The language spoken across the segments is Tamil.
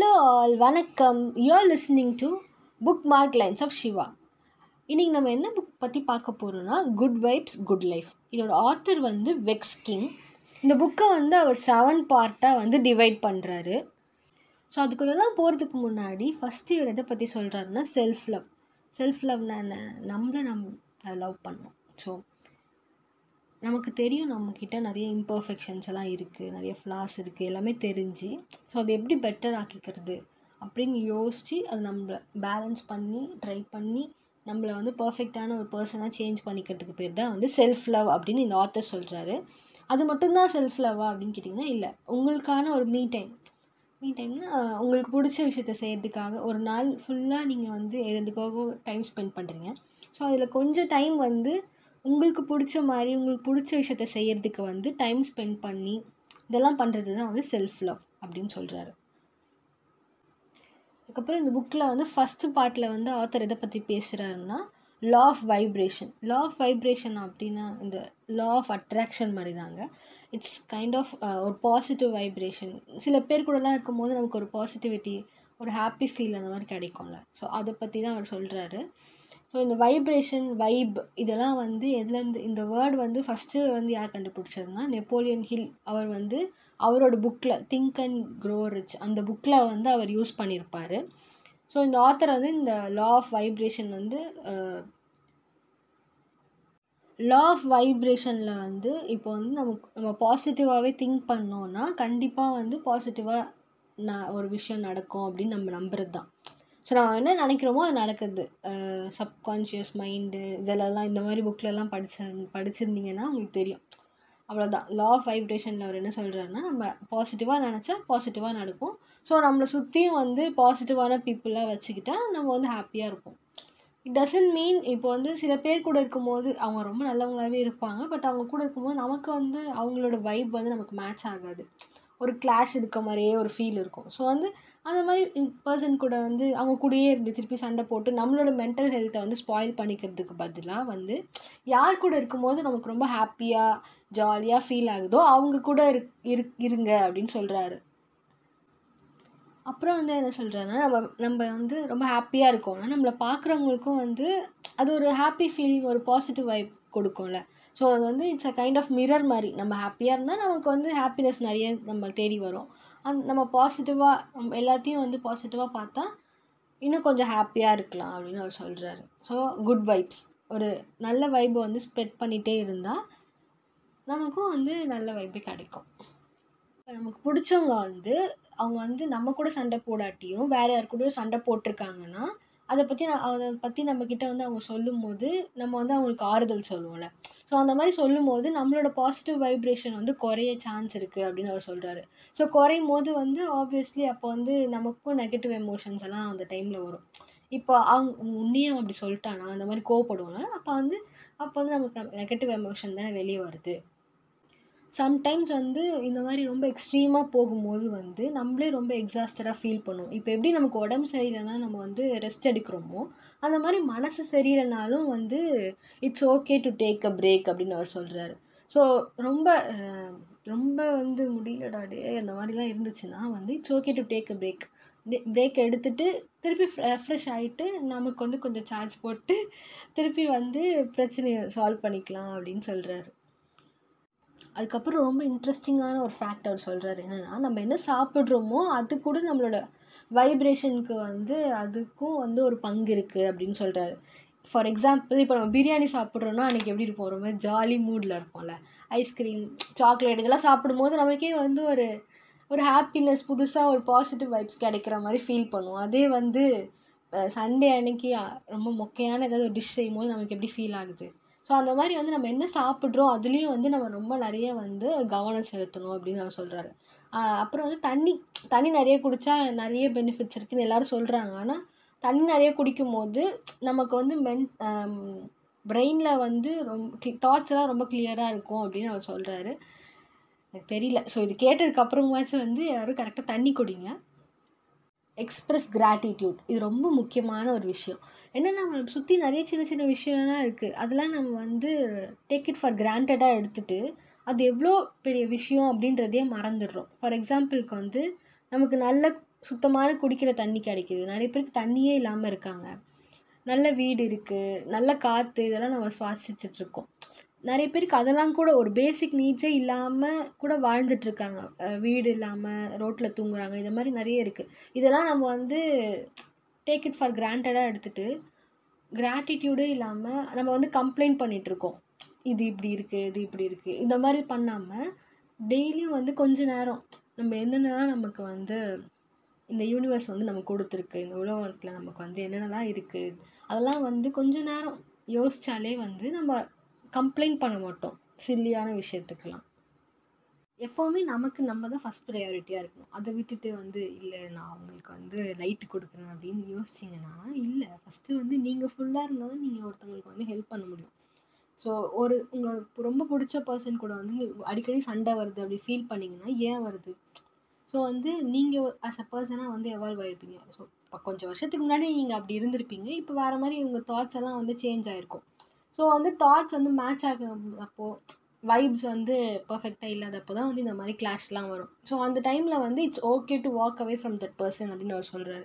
ஹலோ ஆல் வணக்கம். You're listening to bookmark lines of Shiva இன்றைக்கி நம்ம என்ன புக் பற்றி பார்க்க போகிறோன்னா குட் வைப்ஸ் குட் லைஃப் இதோட ஆத்தர் வந்து வெக்ஸ் கிங் இந்த புக்கை வந்து அவர் செவன் பார்ட்டாக வந்து டிவைட் பண்ணுறாரு ஸோ அதுக்குள்ளெல்லாம் போகிறதுக்கு முன்னாடி ஃபஸ்ட்டு இவர் எதை பற்றி சொல்கிறாருன்னா செல்ஃப் லவ் செல்ஃப் லவ்னா என்ன? நம்மளை நம்ம லவ் பண்ணோம். ஸோ நமக்கு தெரியும் நம்மக்கிட்ட நிறைய இம்பர்ஃபெக்ஷன்ஸ் எல்லாம் இருக்குது நிறைய ஃப்ளாஸ் இருக்குது எல்லாமே தெரிஞ்சு. ஸோ அதை எப்படி பெட்டர் ஆக்கிக்கிறது அப்படின்னு யோசித்து அது நம்மளை பேலன்ஸ் பண்ணி ட்ரை பண்ணி நம்மளை வந்து பர்ஃபெக்டான ஒரு பர்சனாக சேஞ்ச் பண்ணிக்கிறதுக்கு பேர் தான் வந்து செல்ஃப் லவ் அப்படின்னு இந்த ஆத்தர் சொல்கிறாரு அது மட்டும்தான் செல்ஃப் லவ்வா அப்படின்னு கேட்டிங்கன்னா இல்லை. உங்களுக்கான ஒரு மீ டைம் மீ டைம்னா உங்களுக்கு பிடிச்ச விஷயத்த செய்கிறதுக்காக ஒரு நாள் ஃபுல்லாக நீங்கள் வந்து எதுக்காக டைம் ஸ்பெண்ட் பண்ணுறீங்க ஸோ அதில் கொஞ்சம் டைம் வந்து உங்களுக்கு பிடிச்ச மாதிரி உங்களுக்கு பிடிச்ச விஷயத்த செய்கிறதுக்கு வந்து டைம் ஸ்பெண்ட் பண்ணி இதெல்லாம் பண்ணுறது தான் வந்து செல்ஃப் லவ் அப்படின்னு சொல்கிறாரு அதுக்கப்புறம் இந்த புக்கில் வந்து ஃபஸ்ட்டு பார்ட்டில் வந்து ஆத்தர் எதை பற்றி பேசுகிறாருன்னா law of vibration law of vibration அப்படின்னா இந்த லா ஆஃப் அட்ராக்ஷன் மாதிரி தாங்க இட்ஸ் கைண்ட் ஆஃப் ஒரு பாசிட்டிவ் வைப்ரேஷன் சில பேர் கூடலாம் இருக்கும்போது நமக்கு ஒரு பாசிட்டிவிட்டி ஒரு ஹாப்பி ஃபீல் அந்த மாதிரி கிடைக்கும்ல. ஸோ அதை பற்றி தான் அவர் சொல்கிறாரு ஸோ இந்த வைப்ரேஷன் வைப் இதெல்லாம் வந்து எதுலேருந்து இந்த வேர்டு வந்து ஃபஸ்ட்டு வந்து யார் கண்டுபிடிச்சதுன்னா நெப்போலியன் ஹில் அவர் வந்து அவரோட புக்கில் திங்க் அண்ட் க்ரோ ரிச் அந்த புக்கில் வந்து அவர் யூஸ் பண்ணியிருப்பார் ஸோ இந்த ஆத்தர் வந்து இந்த லா ஆஃப் வைப்ரேஷன் வந்து லா ஆஃப் வைப்ரேஷனில் வந்து இப்போ வந்து நமக்கு நம்ம பாசிட்டிவாகவே திங்க் பண்ணோன்னா கண்டிப்பாக வந்து பாசிட்டிவாக நான் ஒரு விஷயம் நடக்கும் அப்படின்னு நம்ம நம்புறது தான் ஸோ நம்ம என்ன நினைக்கிறோமோ அது நடக்குது. சப்கான்ஷியஸ் மைண்டு இதெல்லாம் இந்த மாதிரி புக்கிலலாம் படிச்ச படிச்சிருந்தீங்கன்னா உங்களுக்கு தெரியும். அவ்வளோதான் லா ஆஃப் வைப்ரேஷனில் அவர் என்ன சொல்கிறாருன்னா நம்ம பாசிட்டிவாக நினச்சா பாசிட்டிவாக நடக்கும். ஸோ நம்மளை சுற்றியும் வந்து பாசிட்டிவான பீப்புளாக வச்சுக்கிட்டா நம்ம வந்து ஹாப்பியாக இருப்போம். இட் டசன்ட் மீன் இப்போ வந்து சில பேர் கூட இருக்கும்போது அவங்க ரொம்ப நல்லவங்களாகவே இருப்பாங்க. பட் அவங்க கூட இருக்கும்போது நமக்கு வந்து அவங்களோட வைப் வந்து நமக்கு மேட்ச் ஆகாது. ஒரு கிளாஷ் இருக்க மாதிரியே ஒரு ஃபீல் இருக்கும். ஸோ வந்து அந்த மாதிரி பர்சன் கூட வந்து அவங்க கூடயே இருந்து திருப்பி சண்டை போட்டு நம்மளோட மென்டல் ஹெல்த்தை வந்து ஸ்பாயில் பண்ணிக்கிறதுக்கு பதிலாக வந்து யார் கூட இருக்கும்போது நமக்கு ரொம்ப ஹாப்பியாக ஜாலியாக ஃபீல் ஆகுதோ அவங்க கூட இரு இரு இருங்க அப்படின்னு சொல்கிறாரு அப்புறம் வந்து என்ன சொல்கிறேன்னா நம்ம நம்ம வந்து ரொம்ப ஹாப்பியாக இருக்கோம்னா நம்மளை பார்க்குறவங்களுக்கும் வந்து அது ஒரு ஹாப்பி ஃபீலிங் ஒரு பாசிட்டிவ் வைப் கொடுக்கும்ல. ஸோ அது வந்து it's a kind of mirror மாதிரி. நம்ம ஹாப்பியாக இருந்தால் நமக்கு வந்து ஹாப்பினஸ் நிறைய நம்ம தேடி வரும். அந் நம்ம பாசிட்டிவாக எல்லாத்தையும் வந்து பாசிட்டிவாக பார்த்தா இன்னும் கொஞ்சம் ஹாப்பியாக இருக்கலாம் அப்படின்னு அவர் சொல்கிறாரு ஸோ குட் வைப்ஸ் ஒரு நல்ல வைப்பை வந்து ஸ்ப்ரெட் பண்ணிகிட்டே இருந்தால் நமக்கும் வந்து நல்ல வைப்பு கிடைக்கும். இப்போ நமக்கு பிடிச்சவங்க வந்து அவங்க வந்து நம்ம கூட சண்டை போடாட்டியும் வேறு யார் கூடயும் சண்டை போட்டிருக்காங்கன்னா அதை பற்றி நான் அதை பற்றி நம்மக்கிட்ட வந்து அவங்க சொல்லும் போது நம்ம வந்து அவங்களுக்கு ஆறுதல் சொல்லுவோம்ல. ஸோ அந்த மாதிரி சொல்லும் போது நம்மளோட பாசிட்டிவ் வைப்ரேஷன் வந்து குறைய சான்ஸ் இருக்குது அப்படின்னு அவர் சொல்கிறாரு ஸோ குறையும் போது வந்து ஆப்வியஸ்லி அப்போ வந்து நமக்கும் நெகட்டிவ் எமோஷன்ஸ் எல்லாம் அந்த டைமில் வரும். இப்போ அவங்க உன்னையும் அப்படி சொல்லிட்டானா அந்த மாதிரி கோவப்படுவோம்ல அப்போ வந்து அப்போ வந்து நமக்கு நெகட்டிவ் எமோஷன் தானே வெளியே வருது. சம்டைம்ஸ் வந்து இந்த மாதிரி ரொம்ப எக்ஸ்ட்ரீமாக போகும்போது வந்து நம்மளே ரொம்ப எக்ஸாஸ்டடாக ஃபீல் பண்ணுவோம். இப்போ எப்படி நமக்கு உடம்பு சரியில்லைனா நம்ம வந்து ரெஸ்ட் எடுக்கிறோமோ அந்த மாதிரி மனசு சரியில்லைனாலும் வந்து it's okay to take a break அப்படின்னு அவர் சொல்கிறாரு ஸோ ரொம்ப ரொம்ப வந்து முடியலடா டே அந்த மாதிரிலாம் இருந்துச்சுன்னா வந்து it's okay to take a break break எடுத்துகிட்டு திருப்பி ரெஃப்ரெஷ் ஆகிட்டு நமக்கு வந்து கொஞ்சம் சார்ஜ் போட்டு திருப்பி வந்து பிரச்சனையை சால்வ் பண்ணிக்கலாம் அப்படின்னு சொல்கிறாரு அதுக்கப்புறம் ரொம்ப இன்ட்ரெஸ்டிங்கான ஒரு ஃபேக்ட் அவர் சொல்கிறார் என்னென்னா நம்ம என்ன சாப்பிட்றோமோ அது கூட நம்மளோட வைப்ரேஷனுக்கு வந்து அதுக்கும் வந்து ஒரு பங்கு இருக்குது அப்படின்னு சொல்கிறாரு ஃபார் எக்ஸாம்பிள் இப்போ நம்ம பிரியாணி சாப்பிட்றோன்னா அன்றைக்கி எப்படி இருப்போம்? ரொம்ப ஜாலி மூடில் இருப்போம்ல. ஐஸ்கிரீம் சாக்லேட் இதெல்லாம் சாப்பிடும்போது நமக்கே வந்து ஒரு ஒரு ஹாப்பினஸ் புதுசாக ஒரு பாசிட்டிவ் வைப்ஸ் கிடைக்கிற மாதிரி ஃபீல் பண்ணுவோம். அதே வந்து சண்டே அன்னைக்கு ரொம்ப மொக்கையான ஏதாவது ஒரு டிஷ் செய்யும் போது நமக்கு எப்படி ஃபீல் ஆகுது? ஸோ அந்த மாதிரி வந்து நம்ம என்ன சாப்பிட்றோம் அதுலேயும் வந்து நம்ம ரொம்ப நிறைய வந்து கவனம் செலுத்தணும் அப்படின்னு அவர் சொல்கிறாரு அப்புறம் வந்து தண்ணி தண்ணி நிறைய குடித்தா நிறைய பெனிஃபிட்ஸ் இருக்குதுன்னு எல்லோரும் சொல்கிறாங்க ஆனால் தண்ணி நிறைய குடிக்கும் போது நமக்கு வந்து மென் பிரெயினில் வந்து ரொம்ப தாட்ஸ் எல்லாம் ரொம்ப கிளியராக இருக்கும் அப்படின்னு அவர் சொல்கிறாரு எனக்கு தெரியல. ஸோ இது கேட்டதுக்கு அப்புறமாச்சும் வந்து எல்லோரும் கரெக்டாக தண்ணி குடிங்க. எக்ஸ்ப்ரெஸ் கிராட்டிடியூட் இது ரொம்ப முக்கியமான ஒரு விஷயம். ஏன்னா நம்ம சுற்றி நிறைய சின்ன சின்ன விஷயம்லாம் இருக்குது அதெல்லாம் நம்ம வந்து டேக் இட் ஃபார் கிராண்டடாக எடுத்துகிட்டு அது எவ்வளோ பெரிய விஷயம் அப்படின்றதையே மறந்துடுறோம். ஃபார் எக்ஸாம்பிளுக்கு வந்து நமக்கு நல்ல சுத்தமான குடிக்கிற தண்ணி கிடைக்கிது. நிறைய பேருக்கு தண்ணியே இல்லாமல் இருக்காங்க. நல்ல வீடு இருக்குது நல்ல காற்று இதெல்லாம் நம்ம சுவாசிச்சுட்ருக்கோம் நிறைய பேருக்கு அதெல்லாம் கூட ஒரு பேசிக் நீட்ஸே இல்லாமல் கூட வாழ்ந்துட்டுருக்காங்க. வீடு இல்லாமல் ரோட்டில் தூங்குறாங்க இது மாதிரி நிறைய இருக்குது இதெல்லாம் நம்ம வந்து டேக் இட் ஃபார் கிராண்டடாக எடுத்துகிட்டு கிராட்டிடியூடே இல்லாமல் நம்ம வந்து கம்ப்ளைண்ட் பண்ணிகிட்ருக்கோம் இது இப்படி இருக்குது இது இப்படி இருக்குது இந்த மாதிரி பண்ணாமல் டெய்லியும் வந்து கொஞ்ச நேரம் நம்ம என்னென்னலாம் நமக்கு வந்து இந்த யூனிவர்ஸ் வந்து நமக்கு கொடுத்துருக்கு இந்த உலகத்தில் நமக்கு வந்து என்னென்னலாம் இருக்குது அதெல்லாம் வந்து கொஞ்ச நேரம் யோசித்தாலே வந்து நம்ம கம்ப்ளைண்ட் பண்ண மாட்டோம். சில்லியான விஷயத்துக்கெல்லாம். எப்போவுமே நமக்கு நம்ம தான் ஃபஸ்ட் ப்ரையாரிட்டியாக இருக்கணும். அதை விட்டுட்டு வந்து இல்லை நான் அவங்களுக்கு வந்து லைட்டு கொடுக்குறேன் அப்படின்னு யோசிச்சிங்கன்னா இல்லை. ஃபஸ்ட்டு வந்து நீங்கள் ஃபுல்லாக இருந்தால் தான் நீங்கள் ஒருத்தவங்களுக்கு வந்து ஹெல்ப் பண்ண முடியும். ஸோ ஒரு உங்களுக்கு ரொம்ப பிடிச்ச பர்சன் கூட வந்து அடிக்கடி சண்டை வருது அப்படி ஃபீல் பண்ணிங்கன்னா ஏன் வருது? ஸோ வந்து நீங்கள் அஸ் அ பர்சனாக வந்து எவால்வ் ஆகிருப்பீங்க ஸோ இப்போ கொஞ்சம் வருஷத்துக்கு முன்னாடி நீங்கள் அப்படி இருந்திருப்பீங்க. இப்போ வேறு மாதிரி உங்கள் தாட்ஸ் எல்லாம் வந்து சேஞ்ச் ஆகிருக்கும் ஸோ வந்து தாட்ஸ் வந்து மேட்ச் ஆகிறப்போ வைப்ஸ் வந்து பர்ஃபெக்டாக இல்லாதப்போ தான் வந்து இந்த மாதிரி கிளாஷ்லாம் வரும். ஸோ அந்த டைமில் வந்து it's okay to walk away from that person அப்படின்னு அவர் சொல்கிறாரு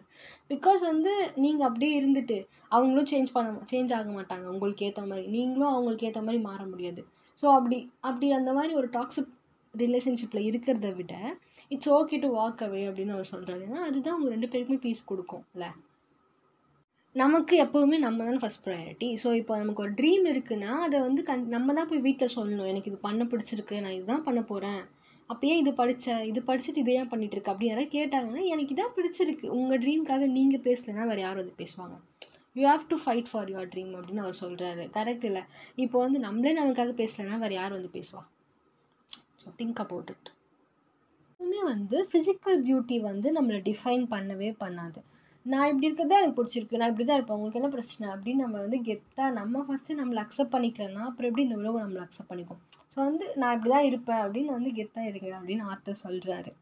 பிகாஸ் வந்து நீங்கள் அப்படியே இருந்துட்டு அவங்களும் சேஞ்ச் பண்ண சேஞ்ச் ஆக மாட்டாங்க. உங்களுக்கு ஏற்ற மாதிரி. நீங்களும் அவங்களுக்கு ஏற்ற மாதிரி மாற முடியாது. ஸோ அப்படி அப்படி அந்த மாதிரி ஒரு டாக்ஸிக் ரிலேஷன்ஷிப்பில் இருக்கிறத விட it's okay to walk away அப்படின்னு அவர் சொல்கிறாரு ஏன்னா அதுதான் அவங்க ரெண்டு பேருக்குமே பீஸ் கொடுக்கும்ல. நமக்கு எப்போவுமே நம்ம தான் ஃபஸ்ட் ப்ரையாரிட்டி ஸோ இப்போ நமக்கு ஒரு ட்ரீம் இருக்குன்னா அதை வந்து கண் நம்ம தான் போய் வீட்டில் சொல்லணும். எனக்கு இது பண்ண பிடிச்சிருக்கு நான் இதுதான் பண்ண போகிறேன் அப்பயே இது படித்த இது படிச்சுட்டு இதை ஏன் பண்ணிட்டு இருக்க? அப்படி யாராவது கேட்டாங்கன்னா எனக்கு இதான் பிடிச்சிருக்கு. உங்கள் ட்ரீம்க்காக நீங்கள் பேசலைன்னா வேறு யாரும் அது பேசுவாங்க. You have to fight for your dream அப்படின்னு அவர் சொல்கிறாரு கரெக்ட் இல்லை? இப்போ வந்து நம்மளே நமக்காக பேசலைன்னா வேறு யார் வந்து பேசுவா? ஸோ திங்க் அபவுட் இட் எப்பவுமே வந்து ஃபிசிக்கல் பியூட்டி வந்து நம்மளை டிஃபைன் பண்ணவே பண்ணாது. நான் இப்படி இருக்கிறது தான் எனக்கு பிடிச்சிருக்கு நான் இப்படி தான் இருப்பேன். உங்களுக்கு என்ன பிரச்சனை? அப்படின்னு நம்ம வந்து கெத்தாக நம்ம ஃபஸ்ட்டு நம்மளை அக்செப்ட் பண்ணிக்கலன்னா அப்புறம் எப்படி இந்த உலகம் நம்மளை அக்செப்ட் பண்ணிக்கும்? ஸோ வந்து நான் இப்படி தான் இருப்பேன் அப்படின்னு வந்து கெத்தாக இருங்க அப்படின்னு ஆர்த்தர் சொல்கிறாரு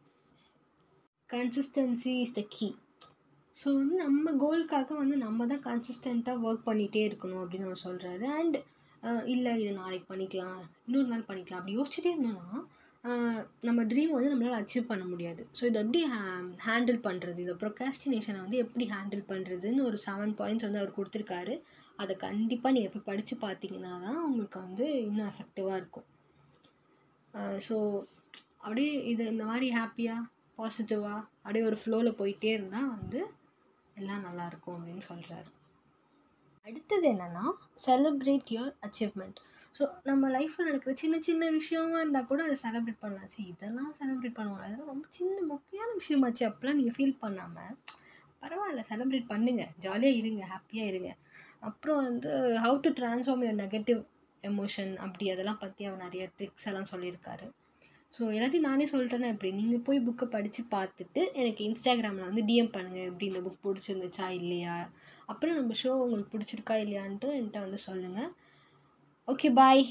consistency is the key so வந்து நம்ம கோலுக்காக வந்து நம்ம தான் கன்சிஸ்டண்ட்டாக ஒர்க் பண்ணிகிட்டே இருக்கணும் அப்படின்னு அவர் சொல்கிறாரு அண்ட் இல்லை இது நாளைக்கு பண்ணிக்கலாம் இன்னொரு நாள் பண்ணிக்கலாம். அப்படி யோசிச்சுட்டே இருந்தோன்னா நம்ம ட்ரீம் வந்து நம்மளால் அச்சீவ் பண்ண முடியாது. ஸோ இதை எப்படி ஹே ஹேண்டில் பண்ணுறது இதை ப்ரொகாஸ்டினேஷனை வந்து எப்படி ஹேண்டில் பண்ணுறதுன்னு ஒரு செவன் பாயிண்ட்ஸ் வந்து அவர் கொடுத்துருக்காரு. அதை கண்டிப்பாக நீங்கள் போய் படித்து பார்த்தீங்கன்னா தான் உங்களுக்கு வந்து இன்னும் எஃபெக்டிவாக இருக்கும். ஸோ அப்படியே இது இந்த மாதிரி ஹாப்பியாக பாசிட்டிவாக அப்படியே ஒரு ஃப்ளோவில் போயிட்டே இருந்தால் வந்து எல்லாம் நல்லாயிருக்கும் அப்படின்னு சொல்கிறாரு அடுத்தது என்னென்னா செலிப்ரேட் யுவர் அச்சீவ்மெண்ட் ஸோ நம்ம லைஃப்பில் நடக்கிற சின்ன சின்ன விஷயமா இருந்தால் கூட அதை செலிப்ரேட் பண்ணலாம். சரி இதெல்லாம் செலிப்ரேட் பண்ணுவோம். அதெல்லாம் ரொம்ப சின்ன முக்கியமான விஷயமாச்சு அப்படிலாம் நீங்கள் ஃபீல் பண்ணாமல் பரவாயில்ல செலிப்ரேட் பண்ணுங்கள் ஜாலியாக இருங்க ஹாப்பியாக இருங்க. அப்புறம் வந்து how to transform your negative emotion அப்படி அதெல்லாம் பற்றி அவர் நிறைய ட்ரிக்ஸ் எல்லாம் சொல்லியிருக்காரு. ஸோ எல்லாத்தையும் நானே சொல்லிட்டேன்னா எப்படி? நீங்கள் போய் புக்கை படித்து பார்த்துட்டு எனக்கு இன்ஸ்டாகிராமில் வந்து டிஎம் பண்ணுங்கள் எப்படி இந்த புக் பிடிச்சிருந்துச்சா இல்லையா? அப்புறம் நம்ம ஷோ உங்களுக்கு பிடிச்சிருக்கா இல்லையான்ட்டு என்கிட்ட வந்து சொல்லுங்கள் ஓகே பாய்